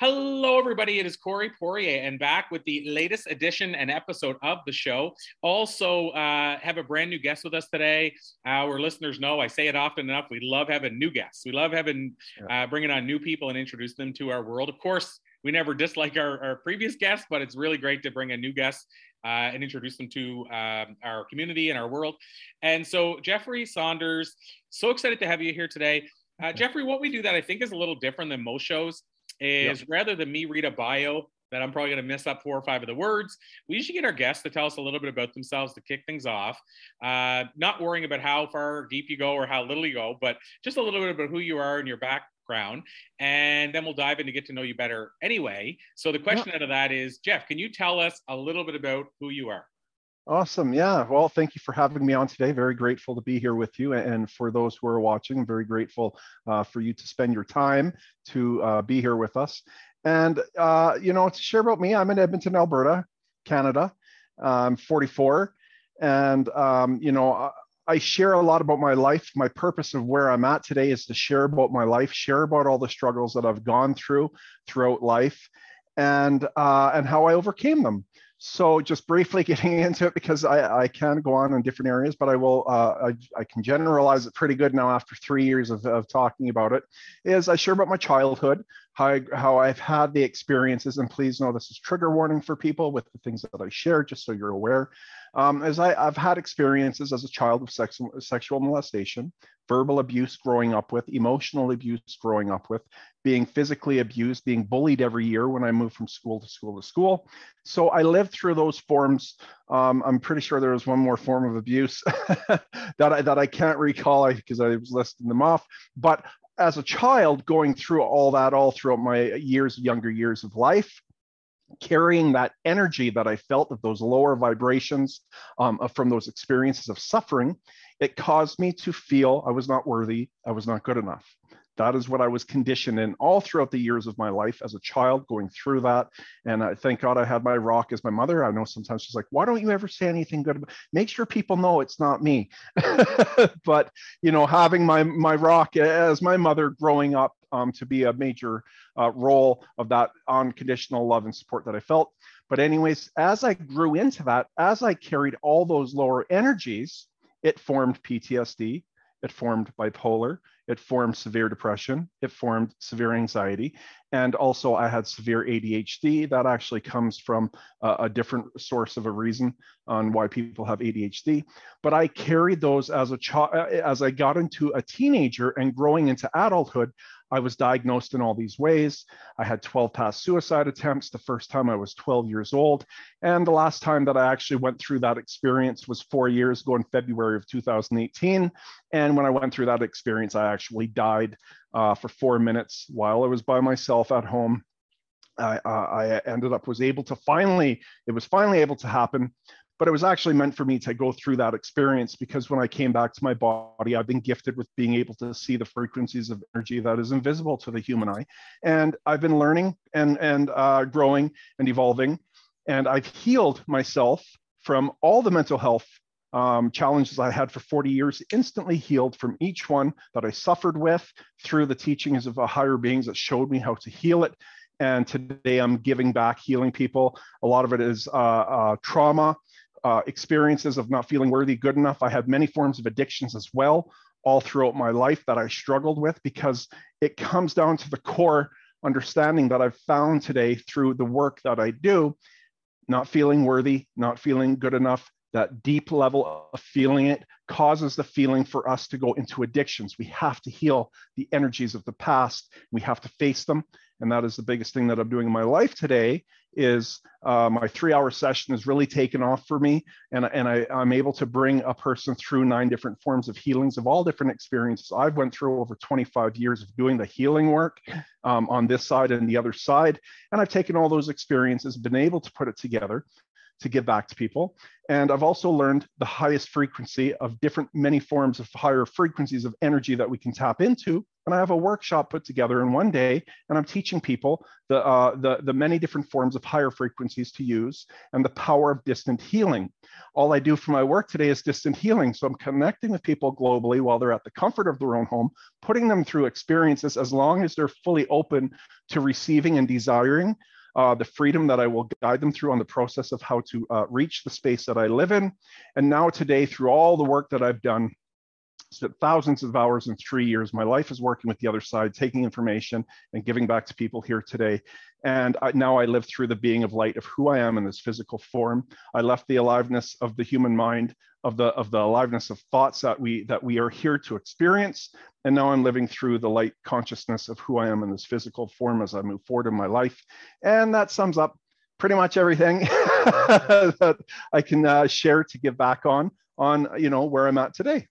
Hello, everybody. It is Corey Poirier, and back with the latest edition and episode of the show. Also, uh, have a brand new guest with us today. Our listeners know I say it often enough. We love having new guests. We love having uh, bringing on new people and introduce them to our world. Of course, we never dislike our, our previous guests, but it's really great to bring a new guest uh, and introduce them to um, our community and our world. And so, Jeffrey Saunders, so excited to have you here today. Uh, Jeffrey, what we do that I think is a little different than most shows is yep. rather than me read a bio that I'm probably going to miss up four or five of the words. We usually get our guests to tell us a little bit about themselves to kick things off. Uh, not worrying about how far deep you go or how little you go, but just a little bit about who you are and your background. And then we'll dive in to get to know you better anyway. So the question out of that is Jeff, can you tell us a little bit about who you are? Awesome. Yeah. Well, thank you for having me on today. Very grateful to be here with you. And for those who are watching, very grateful uh, for you to spend your time to uh, be here with us. And, uh, you know, to share about me, I'm in Edmonton, Alberta, Canada. I'm 44. And, um, you know, I share a lot about my life. My purpose of where I'm at today is to share about my life, share about all the struggles that I've gone through throughout life and, uh, and how I overcame them. So just briefly getting into it because I, I can go on in different areas, but I will uh, I, I can generalize it pretty good now after three years of, of talking about it. Is I share about my childhood, how I, how I've had the experiences, and please know this is trigger warning for people with the things that I share, just so you're aware. Um, as I, I've had experiences as a child of sex, sexual molestation, verbal abuse growing up with, emotional abuse growing up with, being physically abused, being bullied every year when I moved from school to school to school. So I lived through those forms. Um, I'm pretty sure there was one more form of abuse that I, that I can't recall because I was listing them off. But as a child, going through all that all throughout my years, younger years of life, carrying that energy that I felt of those lower vibrations um, from those experiences of suffering, it caused me to feel I was not worthy, I was not good enough. That is what I was conditioned in all throughout the years of my life as a child, going through that. And I thank God I had my rock as my mother. I know sometimes she's like, "Why don't you ever say anything good?" About-? Make sure people know it's not me. but you know, having my my rock as my mother growing up um, to be a major uh, role of that unconditional love and support that I felt. But anyways, as I grew into that, as I carried all those lower energies, it formed PTSD, it formed bipolar, it formed severe depression, it formed severe anxiety, and also I had severe ADHD. That actually comes from a, a different source of a reason on why people have ADHD. But I carried those as a child, uh, as I got into a teenager and growing into adulthood. I was diagnosed in all these ways. I had 12 past suicide attempts the first time I was 12 years old. And the last time that I actually went through that experience was four years ago in February of 2018. And when I went through that experience, I actually died uh, for four minutes while I was by myself at home. I, uh, I ended up was able to finally, it was finally able to happen but it was actually meant for me to go through that experience because when I came back to my body, I've been gifted with being able to see the frequencies of energy that is invisible to the human eye. And I've been learning and, and uh, growing and evolving. And I've healed myself from all the mental health um, challenges I had for 40 years, instantly healed from each one that I suffered with through the teachings of a higher beings that showed me how to heal it. And today I'm giving back, healing people. A lot of it is uh, uh, trauma uh, experiences of not feeling worthy, good enough. I had many forms of addictions as well, all throughout my life that I struggled with because it comes down to the core understanding that I've found today through the work that I do. Not feeling worthy, not feeling good enough, that deep level of feeling it causes the feeling for us to go into addictions. We have to heal the energies of the past. We have to face them. And that is the biggest thing that I'm doing in my life today is uh, my three hour session is really taken off for me. And, and I, I'm able to bring a person through nine different forms of healings of all different experiences. I've went through over 25 years of doing the healing work um, on this side and the other side. And I've taken all those experiences, been able to put it together to give back to people. And I've also learned the highest frequency of different, many forms of higher frequencies of energy that we can tap into. And I have a workshop put together in one day, and I'm teaching people the, uh, the, the many different forms of higher frequencies to use and the power of distant healing. All I do for my work today is distant healing. So I'm connecting with people globally while they're at the comfort of their own home, putting them through experiences as long as they're fully open to receiving and desiring uh, the freedom that I will guide them through on the process of how to uh, reach the space that I live in. And now today, through all the work that I've done, spent thousands of hours in three years. My life is working with the other side, taking information and giving back to people here today. And I, now I live through the being of light of who I am in this physical form. I left the aliveness of the human mind, of the of the aliveness of thoughts that we that we are here to experience. And now I'm living through the light consciousness of who I am in this physical form as I move forward in my life. And that sums up pretty much everything that I can uh, share to give back on on you know where I'm at today.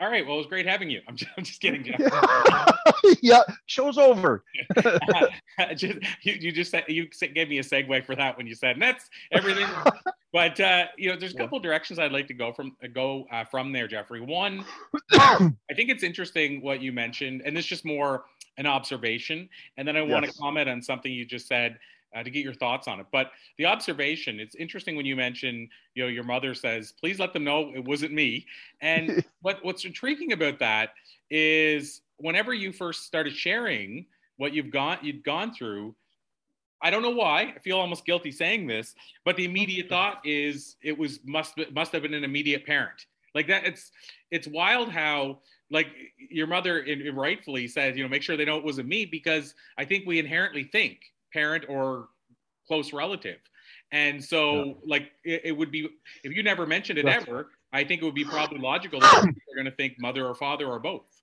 All right. Well, it was great having you. I'm just, I'm just kidding, Jeff. yeah, show's over. just, you, you, just said you gave me a segue for that when you said that's everything. but uh, you know, there's a couple yeah. directions I'd like to go from go uh, from there, Jeffrey. One, I think it's interesting what you mentioned, and this is just more an observation, and then I want to comment on something you just said uh, to get your thoughts on it. But the observation, it's interesting when you mention, you know, your mother says, please let them know it wasn't me. And what, what's intriguing about that is whenever you first started sharing what you've gone, you'd gone through, I don't know why. I feel almost guilty saying this, but the immediate thought is it was must must have been an immediate parent. Like that, it's it's wild how like your mother rightfully said, you know, make sure they know it wasn't me because I think we inherently think parent or close relative. And so, yeah. like, it, it, would be if you never mentioned it that's, ever, I think it would be probably logical that they're going to think mother or father or both.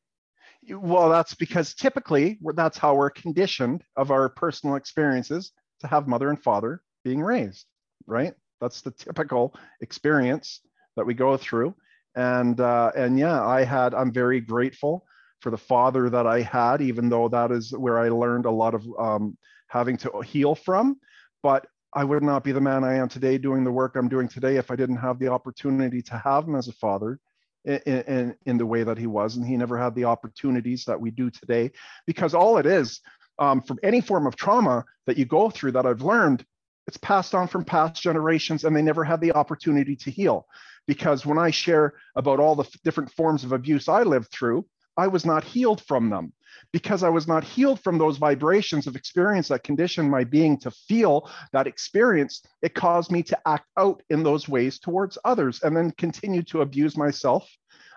Well, that's because typically that's how we're conditioned of our personal experiences to have mother and father being raised, right? That's the typical experience that we go through. And uh, and yeah, I had. I'm very grateful for the father that I had, even though that is where I learned a lot of um, having to heal from. But I would not be the man I am today doing the work I'm doing today if I didn't have the opportunity to have him as a father in, in, in the way that he was. And he never had the opportunities that we do today because all it is um, from any form of trauma that you go through that I've learned, it's passed on from past generations and they never had the opportunity to heal. Because when I share about all the different forms of abuse I lived through, I was not healed from them because I was not healed from those vibrations of experience that conditioned my being to feel that experience. It caused me to act out in those ways towards others and then continue to abuse myself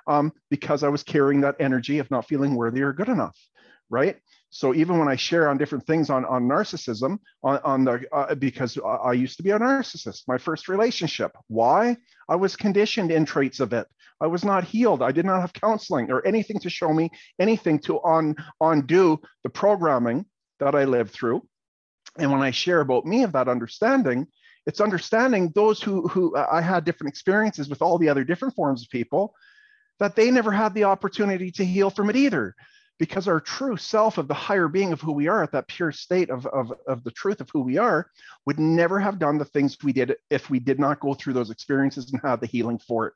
um, because I was carrying that energy of not feeling worthy or good enough, right? So even when I share on different things on, on narcissism, on, on the uh, because I used to be a narcissist, my first relationship. Why? I was conditioned in traits of it. I was not healed. I did not have counseling or anything to show me anything to un, undo the programming that I lived through. And when I share about me of that understanding, it's understanding those who who uh, I had different experiences with all the other different forms of people that they never had the opportunity to heal from it either because our true self of the higher being of who we are at that pure state of, of, of the truth of who we are would never have done the things we did if we did not go through those experiences and have the healing for it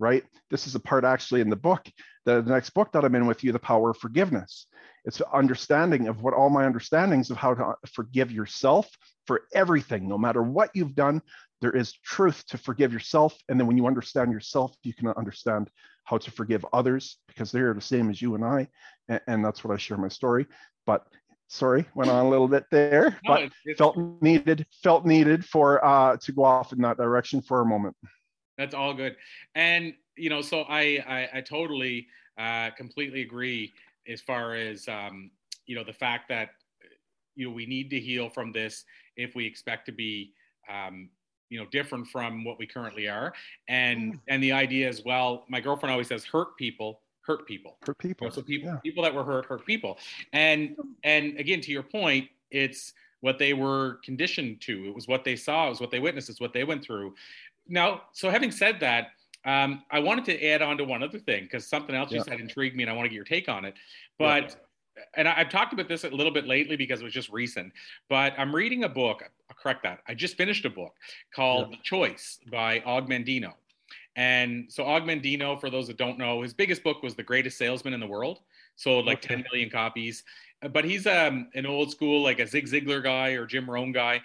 right? This is a part actually in the book the, the next book that i'm in with you the power of forgiveness. It's understanding of what all my understandings of how to forgive yourself for everything no matter what you've done there is truth to forgive yourself and then when you understand yourself you can understand how to forgive others because they're the same as you and I. And, and that's what I share my story. But sorry, went on a little bit there, no, but it's, it's, felt needed, felt needed for uh, to go off in that direction for a moment. That's all good. And you know, so I I, I totally uh, completely agree as far as um, you know the fact that you know we need to heal from this if we expect to be um, you know different from what we currently are. And mm. and the idea as well my girlfriend always says hurt people hurt people. Hurt people you know, so people yeah. people that were hurt hurt people. And and again to your point it's what they were conditioned to. It was what they saw it was what they witnessed it's what they went through. Now so having said that um, i wanted to add on to one other thing because something else yeah. you said intrigued me and i want to get your take on it. But and I've talked about this a little bit lately because it was just recent, but I'm reading a book. I'll correct that. I just finished a book called yeah. The Choice by Og Mandino. And so Og Mandino, for those that don't know, his biggest book was The Greatest Salesman in the World, sold like okay. 10 million copies. But he's um, an old school, like a Zig Ziglar guy or Jim Rohn guy.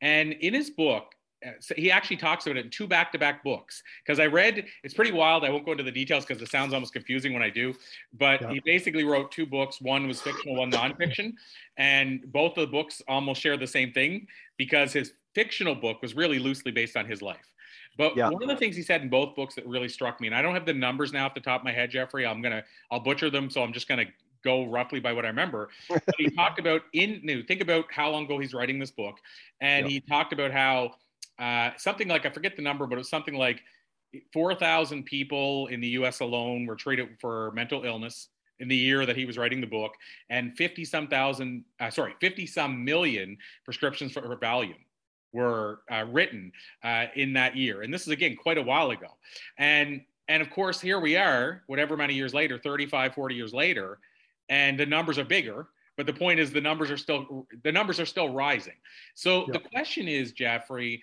And in his book, Uh, so he actually talks about it in two back-to-back books because i read it's pretty wild i won't go into the details because it sounds almost confusing when i do but yeah. he basically wrote two books one was fictional one nonfiction and both of the books almost share the same thing because his fictional book was really loosely based on his life but yeah. one of the things he said in both books that really struck me and i don't have the numbers now off the top of my head jeffrey i'm gonna i'll butcher them so i'm just gonna go roughly by what I remember. But he talked about in you know, think about how long ago he's writing this book, and he talked about how uh, something like I forget the number, but it was something like 4,000 people in the U.S. alone were treated for mental illness in the year that he was writing the book, and 50 some thousand, uh, sorry, 50 some million prescriptions for Valium were uh, written uh, in that year. And this is again quite a while ago. And and of course, here we are, whatever many years later, 35, 40 years later, and the numbers are bigger. But the point is, the numbers are still the numbers are still rising. So the question is, Jeffrey,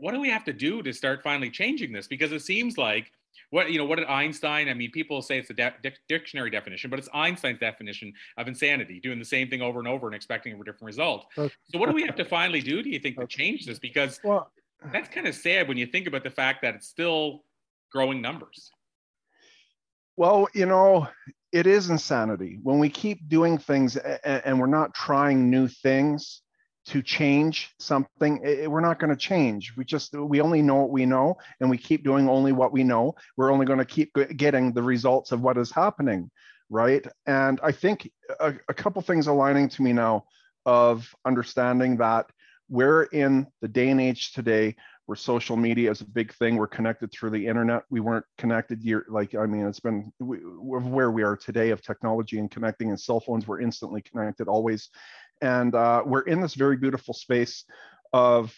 what do we have to do to start finally changing this? Because it seems like what you know what did einstein i mean people say it's a de- dictionary definition but it's einstein's definition of insanity doing the same thing over and over and expecting a different result. Oh. So what do we have to finally do do you think to change this? Because well, that's kind of sad when you think about the fact that it's still growing numbers. Well you know it is insanity. When we keep doing things and, and we're not trying new things to change something it, we're not going to change we just we only know what we know and we keep doing only what we know we're only going to keep getting the results of what is happening right and i think a, a couple things aligning to me now of understanding that we're in the day and age today where social media is a big thing. We're connected through the internet. We weren't connected year like I mean, it's been we, where we are today of technology and connecting and cell phones. We're instantly connected always, and uh, we're in this very beautiful space of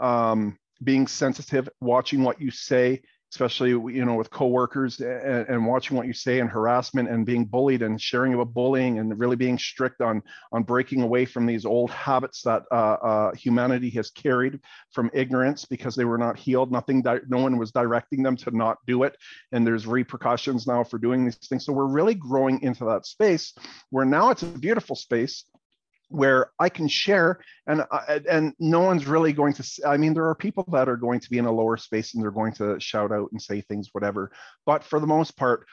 um, being sensitive, watching what you say, especially you know with coworkers and, and, watching what you say and harassment and being bullied and sharing about bullying and really being strict on on breaking away from these old habits that uh, uh, humanity has carried from ignorance because they were not healed. Nothing no one was directing them to not do it and there's repercussions now for doing these things. So we're really growing into that space where now it's a beautiful space where I can share and uh, and no one's really going to I mean there are people that are going to be in a lower space and they're going to shout out and say things whatever. But for the most part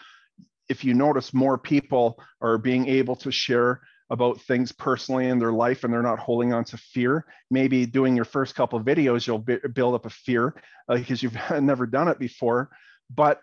if you notice more people are being able to share about things personally in their life and they're not holding on to fear. Maybe doing your first couple videos you'll b- build up a fear because uh, you've never done it before. But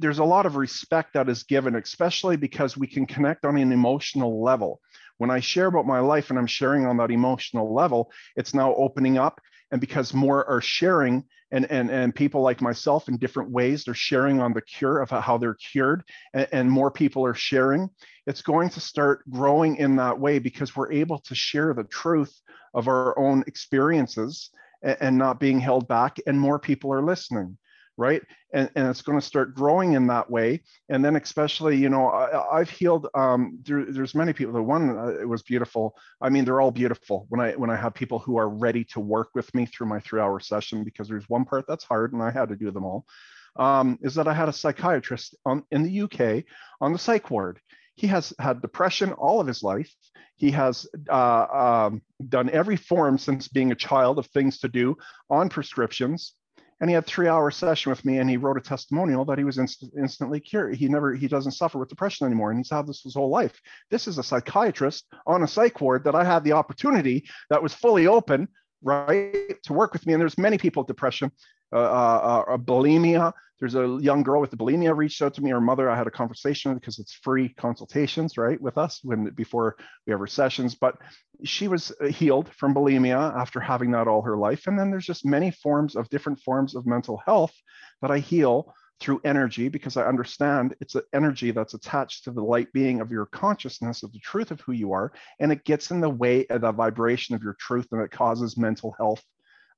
there's a lot of respect that is given especially because we can connect on an emotional level when I share about my life and I'm sharing on that emotional level, it's now opening up. And because more are sharing, and, and, and people like myself in different ways, they're sharing on the cure of how they're cured, and, and more people are sharing, it's going to start growing in that way because we're able to share the truth of our own experiences and, and not being held back, and more people are listening right? And, and it's going to start growing in that way. And then especially you know I, have healed um, there, there's many people the one uh, it was beautiful. I mean they're all beautiful when i when i have people who are ready to work with me through my three hour session because there's one part that's hard and i had to do them all um, is that i had a psychiatrist on, in the uk on the psych ward. He has had depression all of his life. He has uh, um, done every form since being a child of things to do on prescriptions and he had three hour session with me and he wrote a testimonial that he was inst- instantly cured. He never he doesn't suffer with depression anymore and he's had this his whole life. This is a psychiatrist on a psych ward that i had the opportunity that was fully open right to work with me and there's many people with depression uh, uh, uh, bulimia. There's a young girl with bulimia reached out to me. Her mother, I had a conversation because it's free consultations, right, with us when before we have our sessions. But she was healed from bulimia after having that all her life. And then there's just many forms of different forms of mental health that I heal through energy because I understand it's an energy that's attached to the light being of your consciousness of the truth of who you are. And it gets in the way of the vibration of your truth and it causes mental health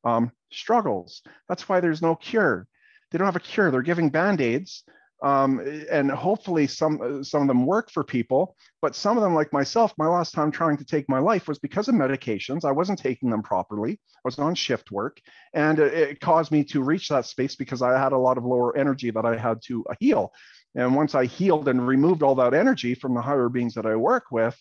um, struggles. That's why there's no cure. They don't have a cure. They're giving band aids um, and hopefully some uh, some of them work for people but some of them like myself my last time trying to take my life was because of medications i wasn't taking them properly i was on shift work and it, it caused me to reach that space because i had a lot of lower energy that i had to uh, heal and once i healed and removed all that energy from the higher beings that i work with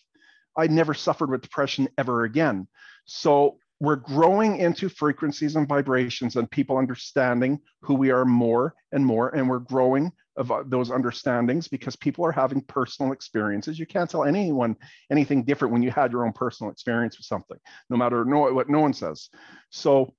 i never suffered with depression ever again so we're growing into frequencies and vibrations and people understanding who we are more and more and we're growing of uh, those understandings because people are having personal experiences. You can't tell anyone anything different when you had your own personal experience with something, no matter no, what no one says. So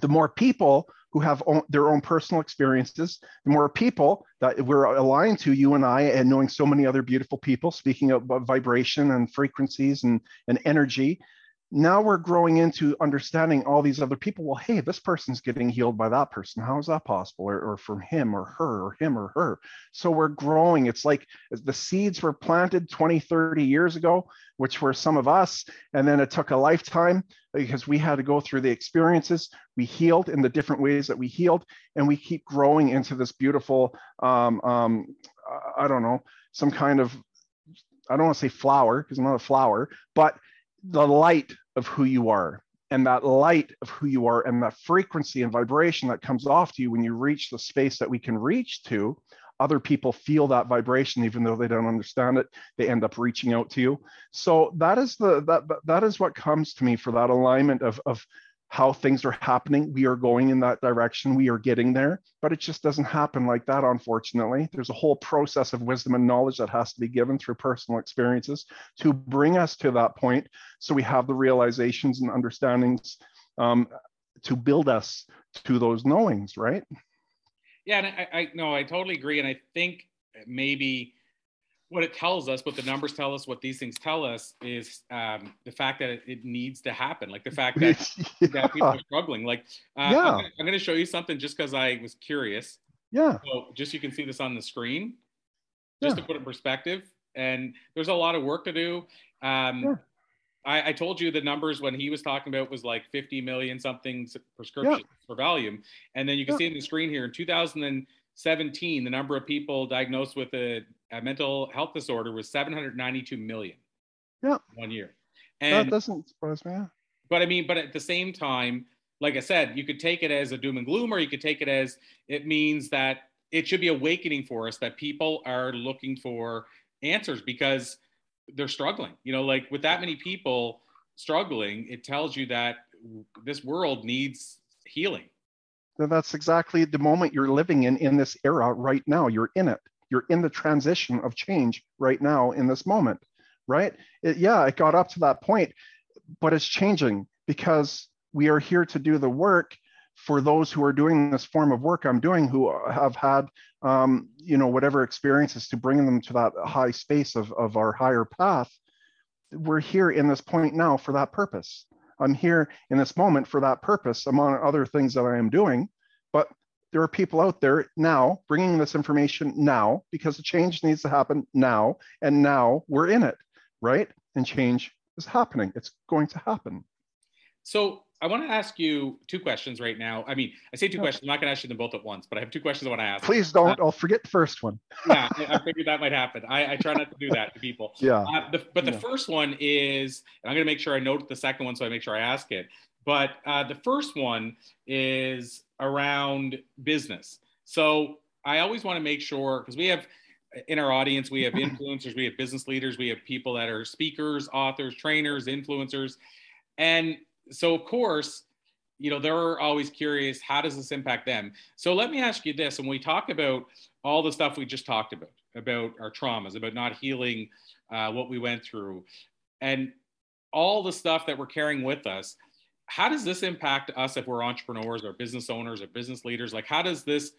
the more people who have own, their own personal experiences, the more people that we're aligned to, you and I, and knowing so many other beautiful people, speaking about vibration and frequencies and, and energy, now we're growing into understanding all these other people. Well hey this person's getting healed by that person. How is that possible? Or, or from him or her or him or her. So we're growing. It's like the seeds were planted 20 30 years ago which were some of us and then it took a lifetime because we had to go through the experiences. We healed in the different ways that we healed and we keep growing into this beautiful um, um, i don't know some kind of i don't want to say flower because i'm not a flower but the light of who you are. And that light of who you are and that frequency and vibration that comes off to you when you reach the space that we can reach to other people feel that vibration even though they don't understand it they end up reaching out to you. So that is the that that is what comes to me for that alignment of of how things are happening. We are going in that direction. We are getting there, but it just doesn't happen like that, unfortunately. There's a whole process of wisdom and knowledge that has to be given through personal experiences to bring us to that point. So we have the realizations and understandings um, to build us to those knowings, right? Yeah, and I, I no, I totally agree. And I think maybe what it tells us, what the numbers tell us, what these things tell us is um, the fact that it, it, needs to happen. Like the fact that, yeah. that people are struggling. Like, uh, yeah. I'm going to show you something just because I was curious. Yeah. So just you can see this on the screen, just yeah. to put it in perspective. And there's a lot of work to do. Um, yeah. I, I, told you the numbers when he was talking about was like 50 million something prescriptions for Valium. And then you can see in the screen here in 2017, the number of people diagnosed with a a mental health disorder was 792 million. Yeah. One year. And that doesn't surprise me. But I mean, but at the same time, like I said, you could take it as a doom and gloom, or you could take it as it means that it should be awakening for us that people are looking for answers because they're struggling. You know, like with that many people struggling, it tells you that this world needs healing. That's exactly the moment you're living in in this era right now. You're in it you're in the transition of change right now in this moment, right? It, yeah, it got up to that point, but it's changing because we are here to do the work for those who are doing this form of work I'm doing, who have had, um, you know, whatever experiences to bring them to that high space of, of our higher path. We're here in this point now for that purpose. I'm here in this moment for that purpose, among other things that I am doing. But there are people out there now bringing this information now because the change needs to happen now. And now we're in it, right? And change is happening. It's going to happen. So I want to ask you two questions right now. I mean, I say two questions. I'm not going to ask you them both at once, but I have two questions I want to ask. Please don't. Uh, I'll forget the first one. yeah, I figured that might happen. I, I, try not to do that to people. Yeah. Uh, the, but the yeah. first one is, and I'm going to make sure I note the second one so I make sure I ask it. But uh, the first one is around business. So I always want to make sure because we have in our audience, we have influencers, we have business leaders, we have people that are speakers, authors, trainers, influencers. And so, of course, you know, they're always curious how does this impact them? So, let me ask you this when we talk about all the stuff we just talked about, about our traumas, about not healing uh, what we went through, and all the stuff that we're carrying with us, how does this impact us if we're entrepreneurs or business owners or business leaders? Like, how does this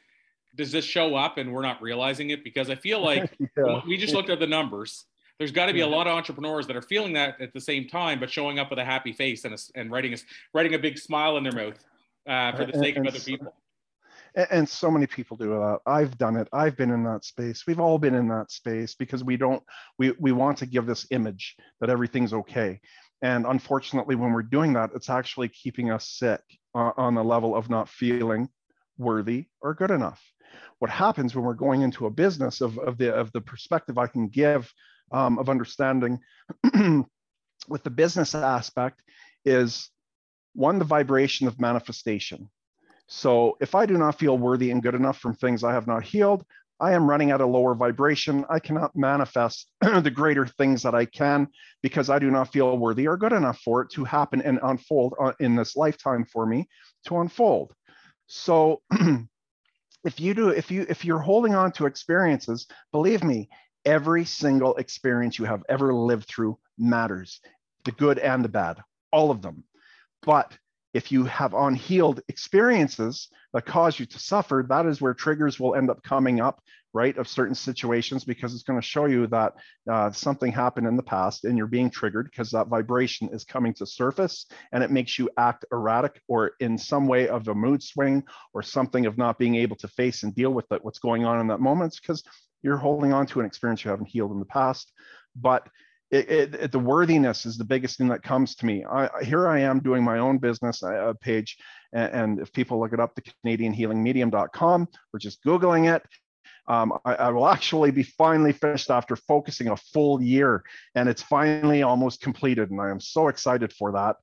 does this show up and we're not realizing it? Because I feel like yeah. we just looked at the numbers. There's got to be a lot of entrepreneurs that are feeling that at the same time, but showing up with a happy face and, a, and writing a, writing a big smile in their mouth uh, for the sake and, of other people. And so many people do that. I've done it. I've been in that space. We've all been in that space because we don't. We we want to give this image that everything's okay. And unfortunately, when we're doing that, it's actually keeping us sick uh, on the level of not feeling worthy or good enough. What happens when we're going into a business of, of the of the perspective I can give um, of understanding with the business aspect is one, the vibration of manifestation. So if I do not feel worthy and good enough from things I have not healed, I am running at a lower vibration. I cannot manifest the greater things that I can because I do not feel worthy or good enough for it to happen and unfold uh, in this lifetime for me to unfold. So if you do if you if you're holding on to experiences, believe me, every single experience you have ever lived through matters. The good and the bad, all of them. But if you have unhealed experiences that cause you to suffer, that is where triggers will end up coming up, right, of certain situations because it's going to show you that uh, something happened in the past and you're being triggered because that vibration is coming to surface and it makes you act erratic or in some way of a mood swing or something of not being able to face and deal with it, what's going on in that moment because you're holding on to an experience you haven't healed in the past. But it, it, it, the worthiness is the biggest thing that comes to me. I, here I am doing my own business uh, page, and, and, if people look it up, the CanadianHealingMedium.com, or just Googling it, um, I, I, will actually be finally finished after focusing a full year, and it's finally almost completed, and I am so excited for that.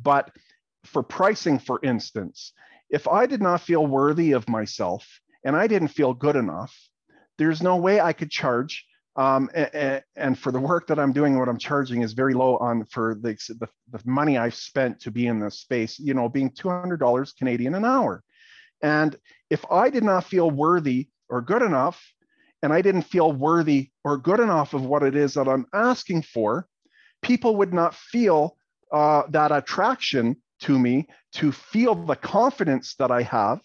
But for pricing, for instance, if I did not feel worthy of myself and I didn't feel good enough, there's no way I could charge um, and, and, for the work that I'm doing, what I'm charging is very low on for the, the, the money I've spent to be in this space, you know, being $200 Canadian an hour. And if I did not feel worthy or good enough, and I didn't feel worthy or good enough of what it is that I'm asking for, people would not feel uh, that attraction to me to feel the confidence that I have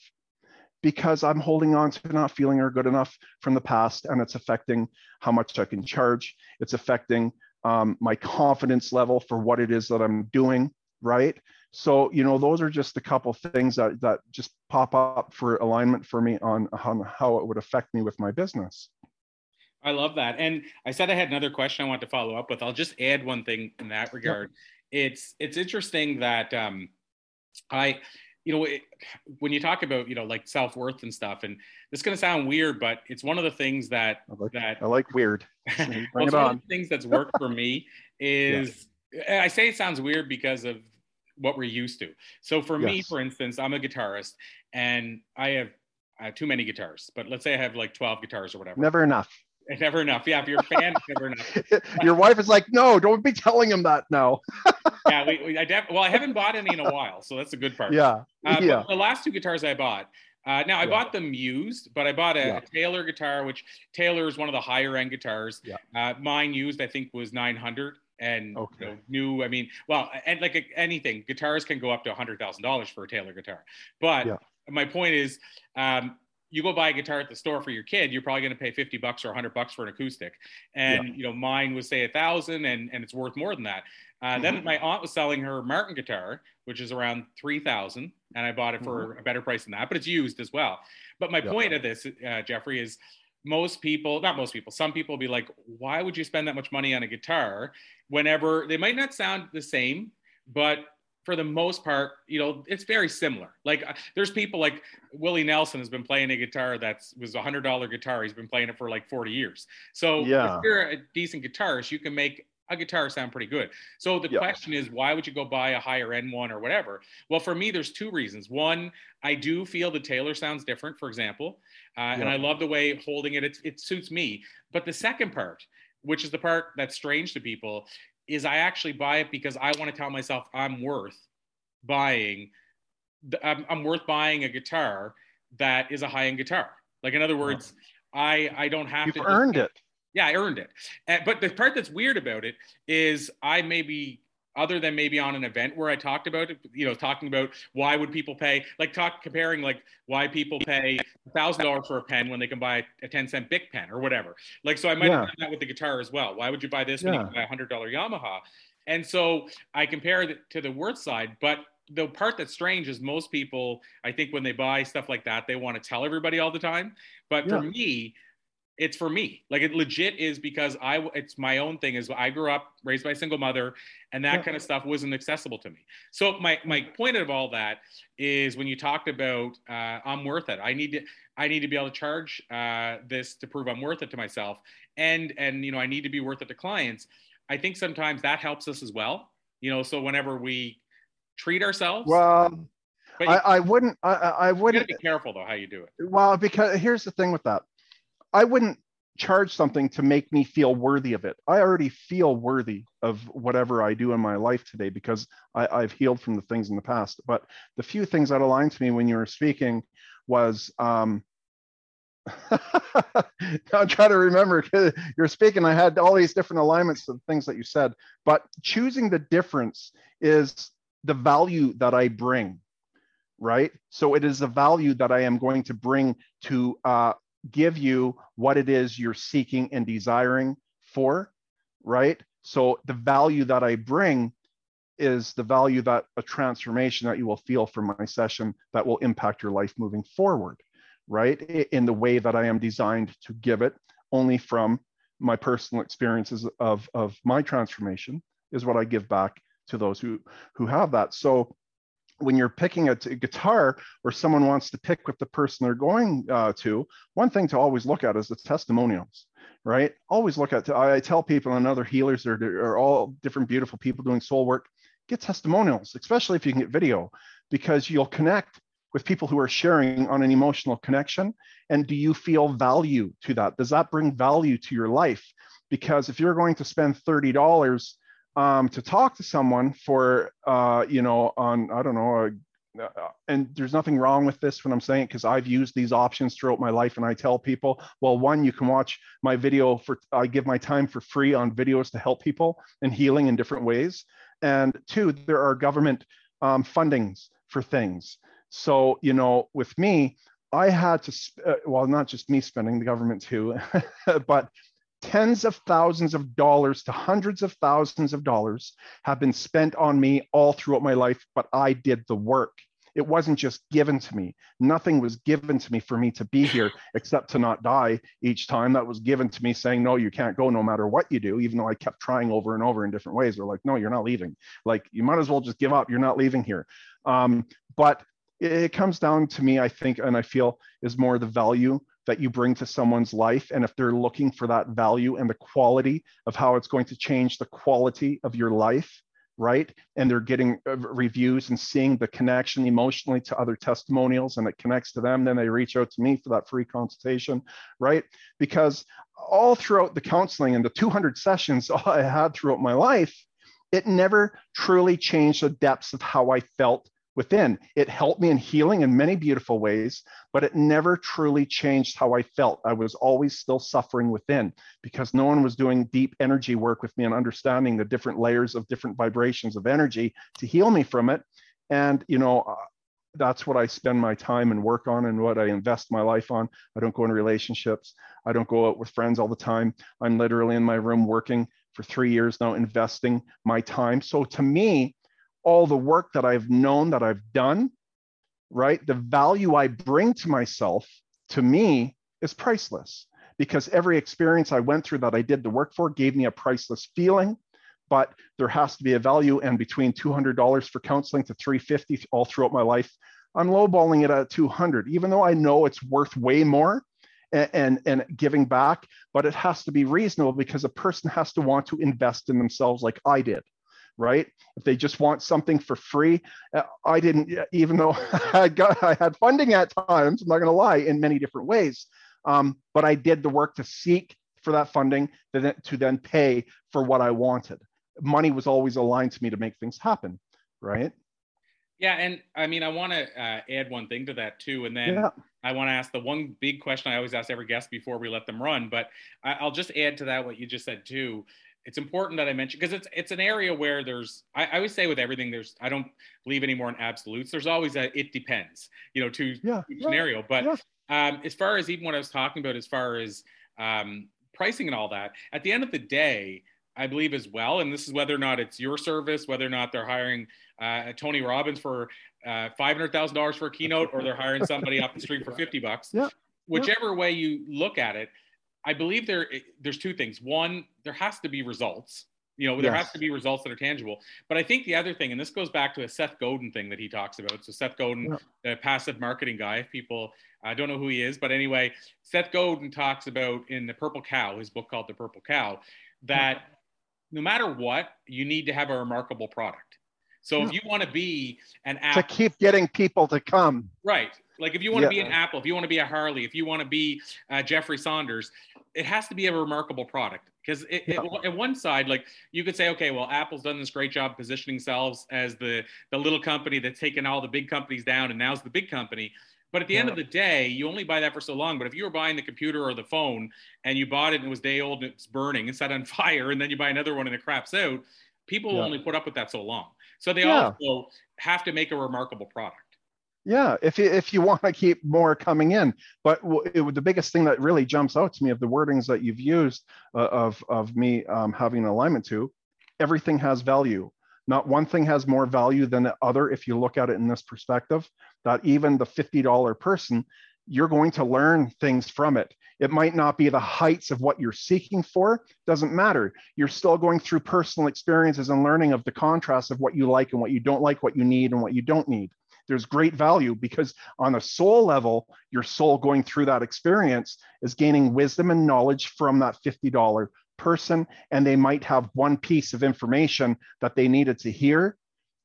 because I'm holding on to not feeling are good enough from the past, and it's affecting how much I can charge. It's affecting um, my confidence level for what it is that I'm doing, right? So, you know, those are just a couple things that that just pop up for alignment for me on, on how it would affect me with my business. I love that. And I said I had another question I want to follow up with. I'll just add one thing in that regard. Yep. It's it's interesting that um, I you know, it, when you talk about, you know, like self worth and stuff, and this is going to sound weird, but it's one of the things that I like, that I like weird. Bring well, it on. things that's worked for me is yeah. I say it sounds weird because of what we're used to. So for yes. me, for instance, I'm a guitarist and I have, I have too many guitars, but let's say I have like 12 guitars or whatever. Never enough. Never enough. Yeah, if you're a fan, never enough. Your wife is like, no, don't be telling him that now. Yeah, we, we I def- well, I haven't bought any in a while, so that's a good part. Yeah, uh, yeah. The last two guitars I bought. Uh, now I yeah. bought them used, but I bought a, yeah. Taylor guitar, which Taylor is one of the higher end guitars. Yeah. Uh, mine used, I think, was 900 and okay. you know, new. I mean, well, and like anything, guitars can go up to hundred thousand dollars for a Taylor guitar. But yeah. my point is, um, you go buy a guitar at the store for your kid, you're probably going to pay 50 bucks or 100 bucks for an acoustic. And, yeah. you know, mine was say a thousand and, and it's worth more than that. Uh, mm-hmm. Then my aunt was selling her Martin guitar, which is around 3000 and I bought it for mm-hmm. a better price than that, but it's used as well. But my yeah. point of this, uh, Jeffrey, is most people, not most people, some people will be like, why would you spend that much money on a guitar whenever they might not sound the same, but for the most part, you know, it's very similar. Like uh, there's people like Willie Nelson has been playing a guitar that's was a hundred dollar guitar. He's been playing it for like 40 years. So yeah. if you're a decent guitarist, you can make a guitar sound pretty good. So the question is, why would you go buy a higher end one or whatever? Well, for me, there's two reasons. One, I do feel the Taylor sounds different, for example, uh, and I love the way holding it, it. It suits me. But the second part, which is the part that's strange to people, is I actually buy it because I want to tell myself I'm worth buying. I'm, I'm worth buying a guitar that is a high end guitar. Like in other words, I I don't have You've to. earned just, it. Yeah, I earned it. Uh, but the part that's weird about it is I maybe other than maybe on an event where I talked about it, you know, talking about why would people pay, like talk comparing like why people pay a thousand dollars for a pen when they can buy a 10 cent Bic pen or whatever. Like, so I might yeah. have done that with the guitar as well. Why would you buy this yeah. when you can buy a hundred dollar Yamaha? And so I compare it to the worth side, but the part that's strange is most people, I think when they buy stuff like that, they want to tell everybody all the time. But yeah. for me, it's for me. Like it legit is because I it's my own thing. Is I grew up raised by a single mother, and that yeah. kind of stuff wasn't accessible to me. So my my point of all that is when you talked about uh, I'm worth it. I need to I need to be able to charge uh, this to prove I'm worth it to myself, and and you know I need to be worth it to clients. I think sometimes that helps us as well. You know, so whenever we treat ourselves, well. I, I, wouldn't. I, I wouldn't. be careful though how you do it. Well, because here's the thing with that I wouldn't charge something to make me feel worthy of it. I already feel worthy of whatever I do in my life today because I, have healed from the things in the past. But the few things that aligned to me when you were speaking was um, I'm trying to remember you're speaking. I had all these different alignments of things that you said, but choosing the difference is the value that I bring, right? So it is the value that I am going to bring to uh, give you what it is you're seeking and desiring for, right? So the value that I bring is the value that a transformation that you will feel from my session that will impact your life moving forward, right? In the way that I am designed to give it, only from my personal experiences of, of my transformation is what I give back to those who who have that. So when you're picking a, t- guitar or someone wants to pick with the person they're going uh, to, one thing to always look at is the testimonials, right? Always look at, I tell people and other healers are, are all different beautiful people doing soul work, get testimonials, especially if you can get video, because you'll connect with people who are sharing on an emotional connection. And do you feel value to that? Does that bring value to your life? Because if you're going to spend $30 um, to talk to someone for, uh, you know, on, I don't know, uh, uh, and there's nothing wrong with this when I'm saying it because I've used these options throughout my life and I tell people, well, one, you can watch my video for, I give my time for free on videos to help people and healing in different ways. And two, there are government um, fundings for things. So, you know, with me, I had to, uh, well, not just me spending, the government too, but tens of thousands of dollars to hundreds of thousands of dollars have been spent on me all throughout my life, but I did the work. It wasn't just given to me. Nothing was given to me for me to be here except to not die each time. That was given to me saying, no, you can't go no matter what you do, even though I kept trying over and over in different ways. They're like, no, you're not leaving. Like, you might as well just give up. You're not leaving here. Um, but it comes down to me, I think, and I feel is more the value that you bring to someone's life. And if they're looking for that value and the quality of how it's going to change the quality of your life, right? And they're getting uh, reviews and seeing the connection emotionally to other testimonials and it connects to them, then they reach out to me for that free consultation, right? Because all throughout the counseling and the 200 sessions I had throughout my life, it never truly changed the depths of how I felt within. It helped me in healing in many beautiful ways, but it never truly changed how I felt. I was always still suffering within because no one was doing deep energy work with me and understanding the different layers of different vibrations of energy to heal me from it. And, you know, uh, that's what I spend my time and work on and what I invest my life on. I don't go in relationships. I don't go out with friends all the time. I'm literally in my room working for three years now, investing my time. So to me, all the work that I've known that I've done, right? The value I bring to myself, to me, is priceless because every experience I went through that I did the work for gave me a priceless feeling. But there has to be a value, and between $200 for counseling to 350 all throughout my life, I'm lowballing it at 200, even though I know it's worth way more and, and, and giving back. But it has to be reasonable because a person has to want to invest in themselves like I did right? If they just want something for free, uh, I didn't, even though I got, I had funding at times, I'm not going to lie, in many different ways. Um, but I did the work to seek for that funding to, to then pay for what I wanted. Money was always aligned to me to make things happen, right? Yeah, and I mean, I want to uh, add one thing to that too, and then yeah. I want to ask the one big question I always ask every guest before we let them run. But I, will just add to that what you just said too it's important that I mention because it's it's an area where there's I, I, always say with everything there's I don't believe anymore in absolutes. There's always a it depends, you know, to yeah, scenario. But yeah. um, as far as even what I was talking about, as far as um, pricing and all that, at the end of the day, I believe as well, and this is whether or not it's your service, whether or not they're hiring uh, Tony Robbins for uh, five hundred thousand dollars for a keynote, or they're hiring somebody off the street for fifty bucks. Yeah. Whichever way you look at it, I believe there eh, there's two things. One, there has to be results. You know, there yes. has to be results that are tangible. But I think the other thing, and this goes back to a Seth Godin thing that he talks about. So Seth Godin, yeah. the passive marketing guy, if people I don't know who he is, but anyway, Seth Godin talks about in the Purple Cow, his book called The Purple Cow, that no matter what, you need to have a remarkable product. So if you want to be an Apple, to keep getting people to come, right? Like if you want yeah. to be an Apple, if you want to be a Harley, if you want to be uh, Jeffrey Saunders, it has to be a remarkable product because yeah. at one side like you could say okay well apple's done this great job positioning themselves as the the little company that's taken all the big companies down and now's the big company but at the yeah. end of the day you only buy that for so long but if you were buying the computer or the phone and you bought it and it was day old and it's burning and set on fire and then you buy another one and it craps out people yeah. will only put up with that so long so they also have to make a remarkable product yeah, if you, if you want to keep more coming in, but it, the biggest thing that really jumps out to me of the wordings that you've used uh, of of me um, having an alignment to, everything has value. Not one thing has more value than the other. If you look at it in this perspective, that even the fifty dollar person, you're going to learn things from it. It might not be the heights of what you're seeking for, doesn't matter. You're still going through personal experiences and learning of the contrast of what you like and what you don't like, what you need and what you don't need there's great value because on a soul level, your soul going through that experience is gaining wisdom and knowledge from that $50 person. And they might have one piece of information that they needed to hear.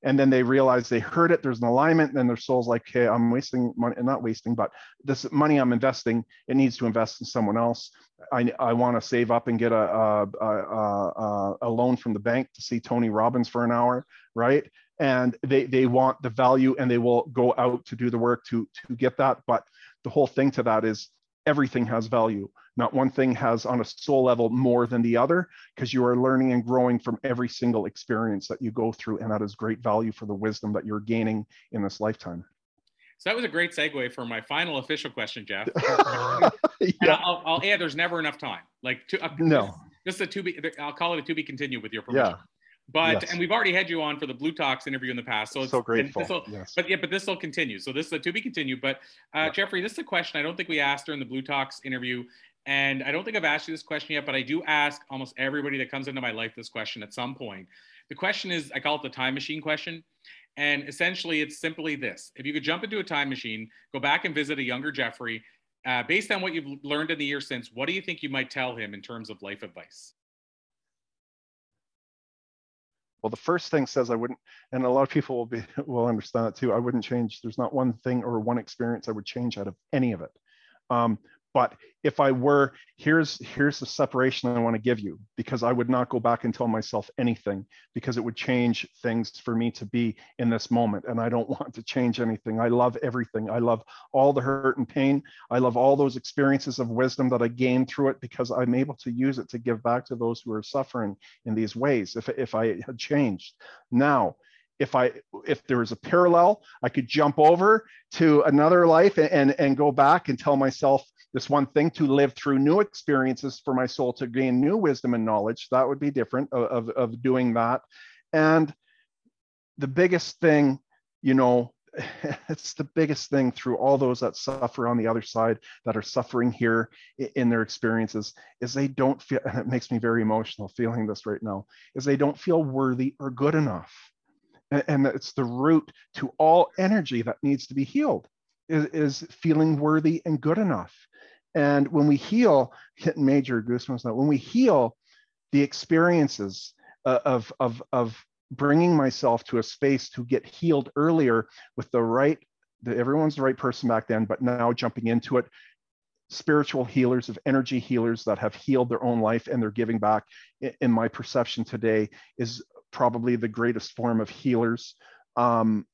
And then they realize they heard it, there's an alignment, and then their soul's like, hey, I'm wasting money, not wasting, but this money I'm investing, it needs to invest in someone else. I, I want to save up and get a, a, a, a, loan from the bank to see Tony Robbins for an hour, right? And they they want the value and they will go out to do the work to to get that but the whole thing to that is everything has value not one thing has on a soul level more than the other because you are learning and growing from every single experience that you go through and that is great value for the wisdom that you're gaining in this lifetime so that was a great segue for my final official question, Jeff. yeah. I'll, I'll, add, there's never enough time. Like, to, uh, no, just a to be. I'll call it a to be continued with your permission. Yeah. But yes. and we've already had you on for the BluTalks interview in the past, so it's so grateful. Yes. But yeah, but this will continue. So this is a to be continued. But uh, yeah. Jeffrey, this is a question I don't think we asked during the BluTalks interview, and I don't think I've asked you this question yet. But I do ask almost everybody that comes into my life this question at some point. The question is, I call it the time machine question. And essentially, it's simply this: If you could jump into a time machine, go back and visit a younger Jeffrey, uh, based on what you've learned in the year since, what do you think you might tell him in terms of life advice? Well, the first thing says I wouldn't, and a lot of people will be will understand that too. I wouldn't change. There's not one thing or one experience I would change out of any of it. Um, but if I were, here's here's the separation I want to give you because I would not go back and tell myself anything because it would change things for me to be in this moment. And I don't want to change anything. I love everything. I love all the hurt and pain. I love all those experiences of wisdom that I gained through it because I'm able to use it to give back to those who are suffering in these ways. If if I had changed now if I if there was a parallel, I could jump over to another life and, and, and go back and tell myself this one thing to live through new experiences for my soul to gain new wisdom and knowledge. That would be different of, of, of doing that. And the biggest thing, you know, it's the biggest thing through all those that suffer on the other side that are suffering here in their experiences is they don't feel and it makes me very emotional feeling this right now is they don't feel worthy or good enough and it's the root to all energy that needs to be healed is, is feeling worthy and good enough. And when we heal hitting major goosebumps now when we heal the experiences uh, of of of bringing myself to a space to get healed earlier with the right the, everyone's the right person back then but now jumping into it spiritual healers of energy healers that have healed their own life and they're giving back in my perception today is probably the greatest form of healers, um,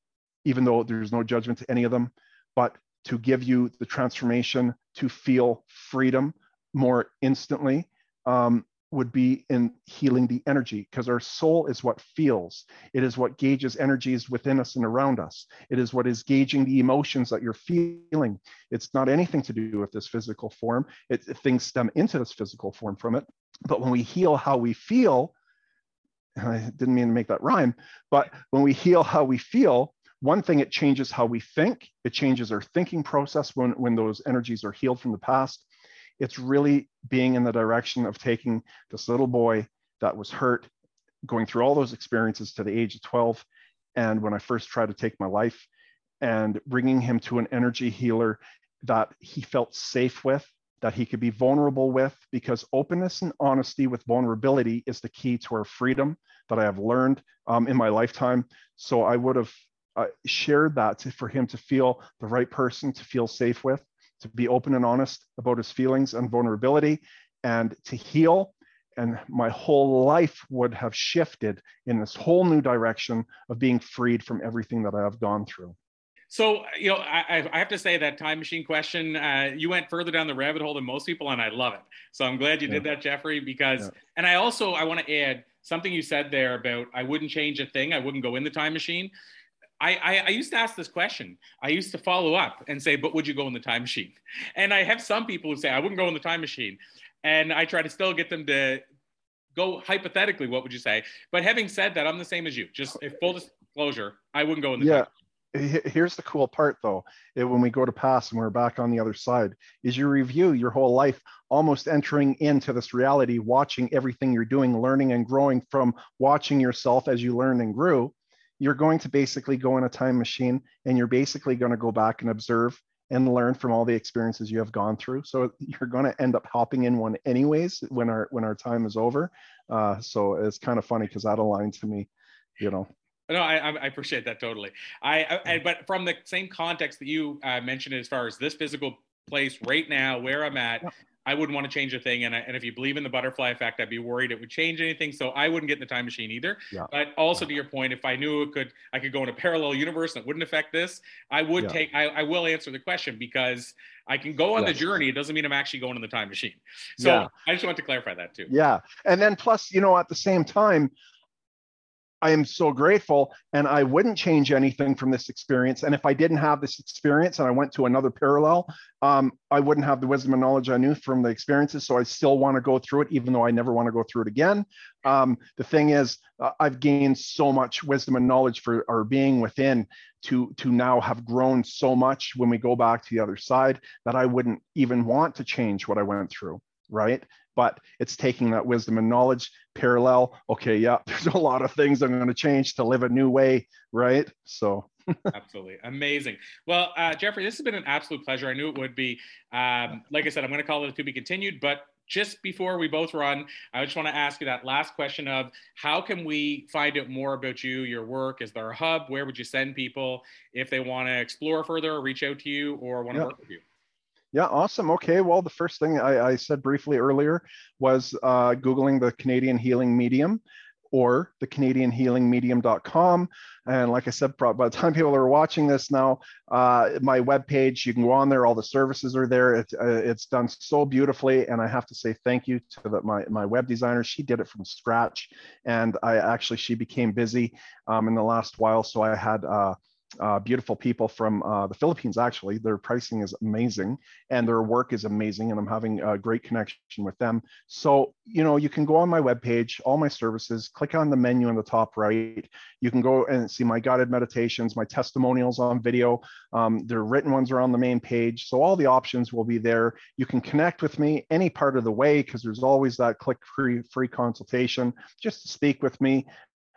even though there's no judgment to any of them. But to give you the transformation to feel freedom more instantly, um, would be in healing the energy because our soul is what feels. It is what gauges energies within us and around us. It is what is gauging the emotions that you're feeling. It's not anything to do with this physical form. It, things stem into this physical form from it. But when we heal how we feel, I didn't mean to make that rhyme, but when we heal how we feel, one thing it changes how we think. It changes our thinking process when, when those energies are healed from the past it's really being in the direction of taking this little boy that was hurt, going through all those experiences to the age of 12. And when I first tried to take my life, and bringing him to an energy healer that he felt safe with, that he could be vulnerable with, because openness and honesty with vulnerability is the key to our freedom that I have learned um, in my lifetime. So I would have uh, shared that to, for him to feel the right person to feel safe with to be open and honest about his feelings and vulnerability and to heal. And my whole life would have shifted in this whole new direction of being freed from everything that I have gone through. So, you know, I, I, have to say that time machine question, uh, you went further down the rabbit hole than most people, and I love it. So I'm glad you yeah. did that, Jeffrey, because, yeah. and I also, I want to add something you said there about I wouldn't change a thing. I wouldn't go in the time machine. I, I, I, used to ask this question. I used to follow up and say, but would you go in the time machine? And I have some people who say, I wouldn't go in the time machine. And I try to still get them to go hypothetically, what would you say? But having said that, I'm the same as you. Just if full disclosure, I wouldn't go in the yeah. Here's the cool part though, when we go to pass and we're back on the other side, is you review your whole life almost entering into this reality, watching everything you're doing, learning and growing from watching yourself as you learn and grew you're going to basically go in a time machine and you're basically going to go back and observe and learn from all the experiences you have gone through. So you're going to end up hopping in one anyways when our when our time is over. Uh, so it's kind of funny because that aligned to me, you know. No, I, I appreciate that totally. I, I, but from the same context that you uh, mentioned as far as this physical place right now where I'm at, I wouldn't want to change a thing. And, I, and if you believe in the butterfly effect, I'd be worried it would change anything. So I wouldn't get in the time machine either. Yeah. But also to your point, if I knew it could, I could go in a parallel universe that wouldn't affect this, I would yeah. take, I, I, will answer the question because I can go on the journey. It doesn't mean I'm actually going in the time machine. So yeah. I just want to clarify that too. Yeah. And then plus, you know, at the same time, I am so grateful and I wouldn't change anything from this experience. And if I didn't have this experience and I went to another parallel, um, I wouldn't have the wisdom and knowledge I knew from the experiences. So I still want to go through it, even though I never want to go through it again. Um, the thing is, uh, I've gained so much wisdom and knowledge for our being within to, to now have grown so much when we go back to the other side that I wouldn't even want to change what I went through right? But it's taking that wisdom and knowledge parallel. Okay, yeah, there's a lot of things I'm going to change to live a new way, right? So. Absolutely amazing. Well, uh, Jeffrey, this has been an absolute pleasure. I knew it would be. Um, like I said, I'm going to call it to be continued, but just before we both run, I just want to ask you that last question of how can we find out more about you, your work? Is there a hub? Where would you send people if they want to explore further or reach out to you or want to work with you? Yeah, awesome. Okay, well, the first thing I, I said briefly earlier was uh, Googling the Canadian Healing Medium or the Canadian Healing Medium.com. And like I said, by the time people are watching this now, uh, my webpage, you can go on there, all the services are there. It, uh, it's done so beautifully. And I have to say thank you to the, my, my web designer. She did it from scratch. And I actually, she became busy um, in the last while. So I had uh, uh, beautiful people from uh, the Philippines. Actually, their pricing is amazing and their work is amazing, and I'm having a great connection with them. So you know, you can go on my webpage, all my services, click on the menu in the top right. You can go and see my guided meditations, my testimonials on video. Um, the written ones are on the main page, so all the options will be there. You can connect with me any part of the way because there's always that click free free consultation just to speak with me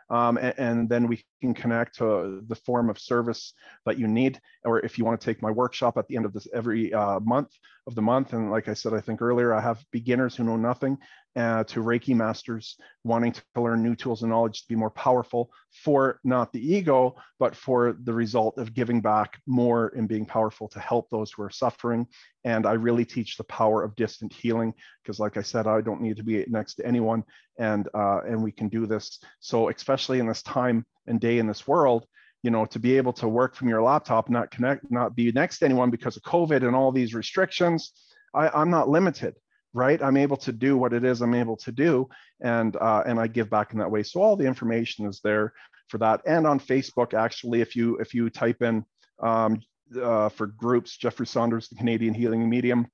um, and, and, then we can connect to the form of service that you need. Or if you want to take my workshop at the end of this every uh, month of the month, and like I said, I think earlier, I have beginners who know nothing uh, to Reiki masters wanting to learn new tools and knowledge to be more powerful for not the ego, but for the result of giving back more and being powerful to help those who are suffering. And I really teach the power of distant healing because, like I said, I don't need to be next to anyone, and uh, and we can do this. So especially in this time and day in this world, you know, to be able to work from your laptop, not connect, not be next to anyone because of COVID and all these restrictions, I, I'm not limited right? I'm able to do what it is I'm able to do, and uh, and I give back in that way. So all the information is there for that, and on Facebook actually, if you if you type in um, uh, for groups, Jeffrey Saunders, the Canadian Healing Medium,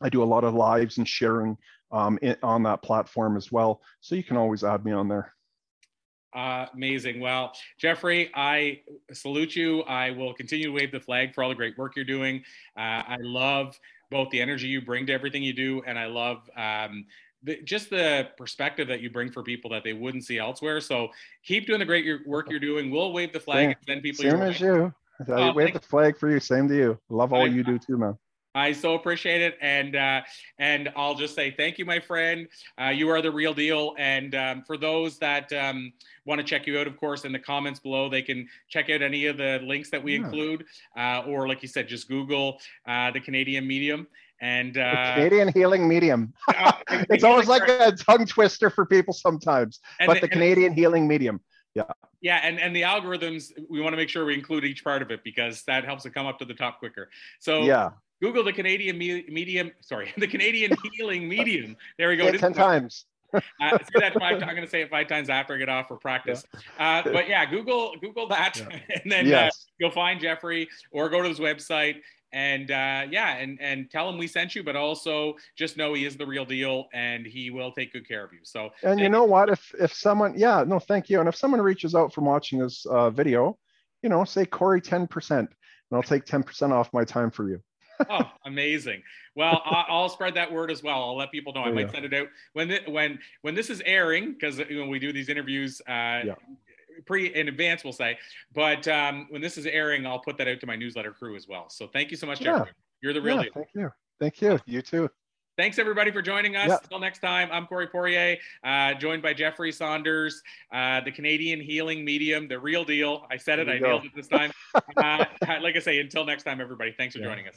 I do a lot of lives and sharing um, in, on that platform as well. So you can always add me on there. Uh, amazing. Well, Jeffrey, I salute you. I will continue to wave the flag for all the great work you're doing. Uh, I love both the energy you bring to everything you do, and I love um, the, just the perspective that you bring for people that they wouldn't see elsewhere. So keep doing the great work you're doing. We'll wave the flag same, and send people. Same as you. I oh, wave the flag for you. Same to you. Love all I, you do too, man. I so appreciate it, and uh, and I'll just say thank you, my friend. Uh, you are the real deal. And um, for those that um, want to check you out, of course, in the comments below, they can check out any of the links that we yeah. include, uh, or like you said, just Google uh, the Canadian Medium. And uh, Canadian Healing Medium. Uh, it's almost like a tongue twister for people sometimes, but the, the Canadian Healing Medium. Yeah. Yeah, and and the algorithms, we want to make sure we include each part of it because that helps it come up to the top quicker. So yeah, Google the Canadian me- medium. Sorry, the Canadian healing medium. There we go. ten times. uh, say that five. I'm going to say it five times after I get off for practice. Yeah. Uh, but yeah, Google Google that, yeah. and then uh, yes. uh, you'll find Jeffrey, or go to his website and uh, yeah, and and tell him we sent you, but also just know he is the real deal, and he will take good care of you. So and you know what? If if someone, yeah, no, thank you. And if someone reaches out from watching this uh, video, you know, say Corey ten percent, and I'll take ten percent off my time for you oh, amazing! Well, I'll spread that word as well. I'll let people know. I might send it out when the, when when this is airing because when we do these interviews. Uh, yeah. Pre in advance, we'll say, but um, when this is airing, I'll put that out to my newsletter crew as well. So thank you so much, Jeffrey. You're the real yeah, deal. Thank you. Thank you. You too. Thanks everybody for joining us. Yep. Until next time, I'm Corey Poirier, uh, joined by Jeffrey Saunders, uh, the Canadian healing medium, the real deal. I said it, I go. nailed it this time. uh, like I say, until next time, everybody, thanks for yeah. joining us.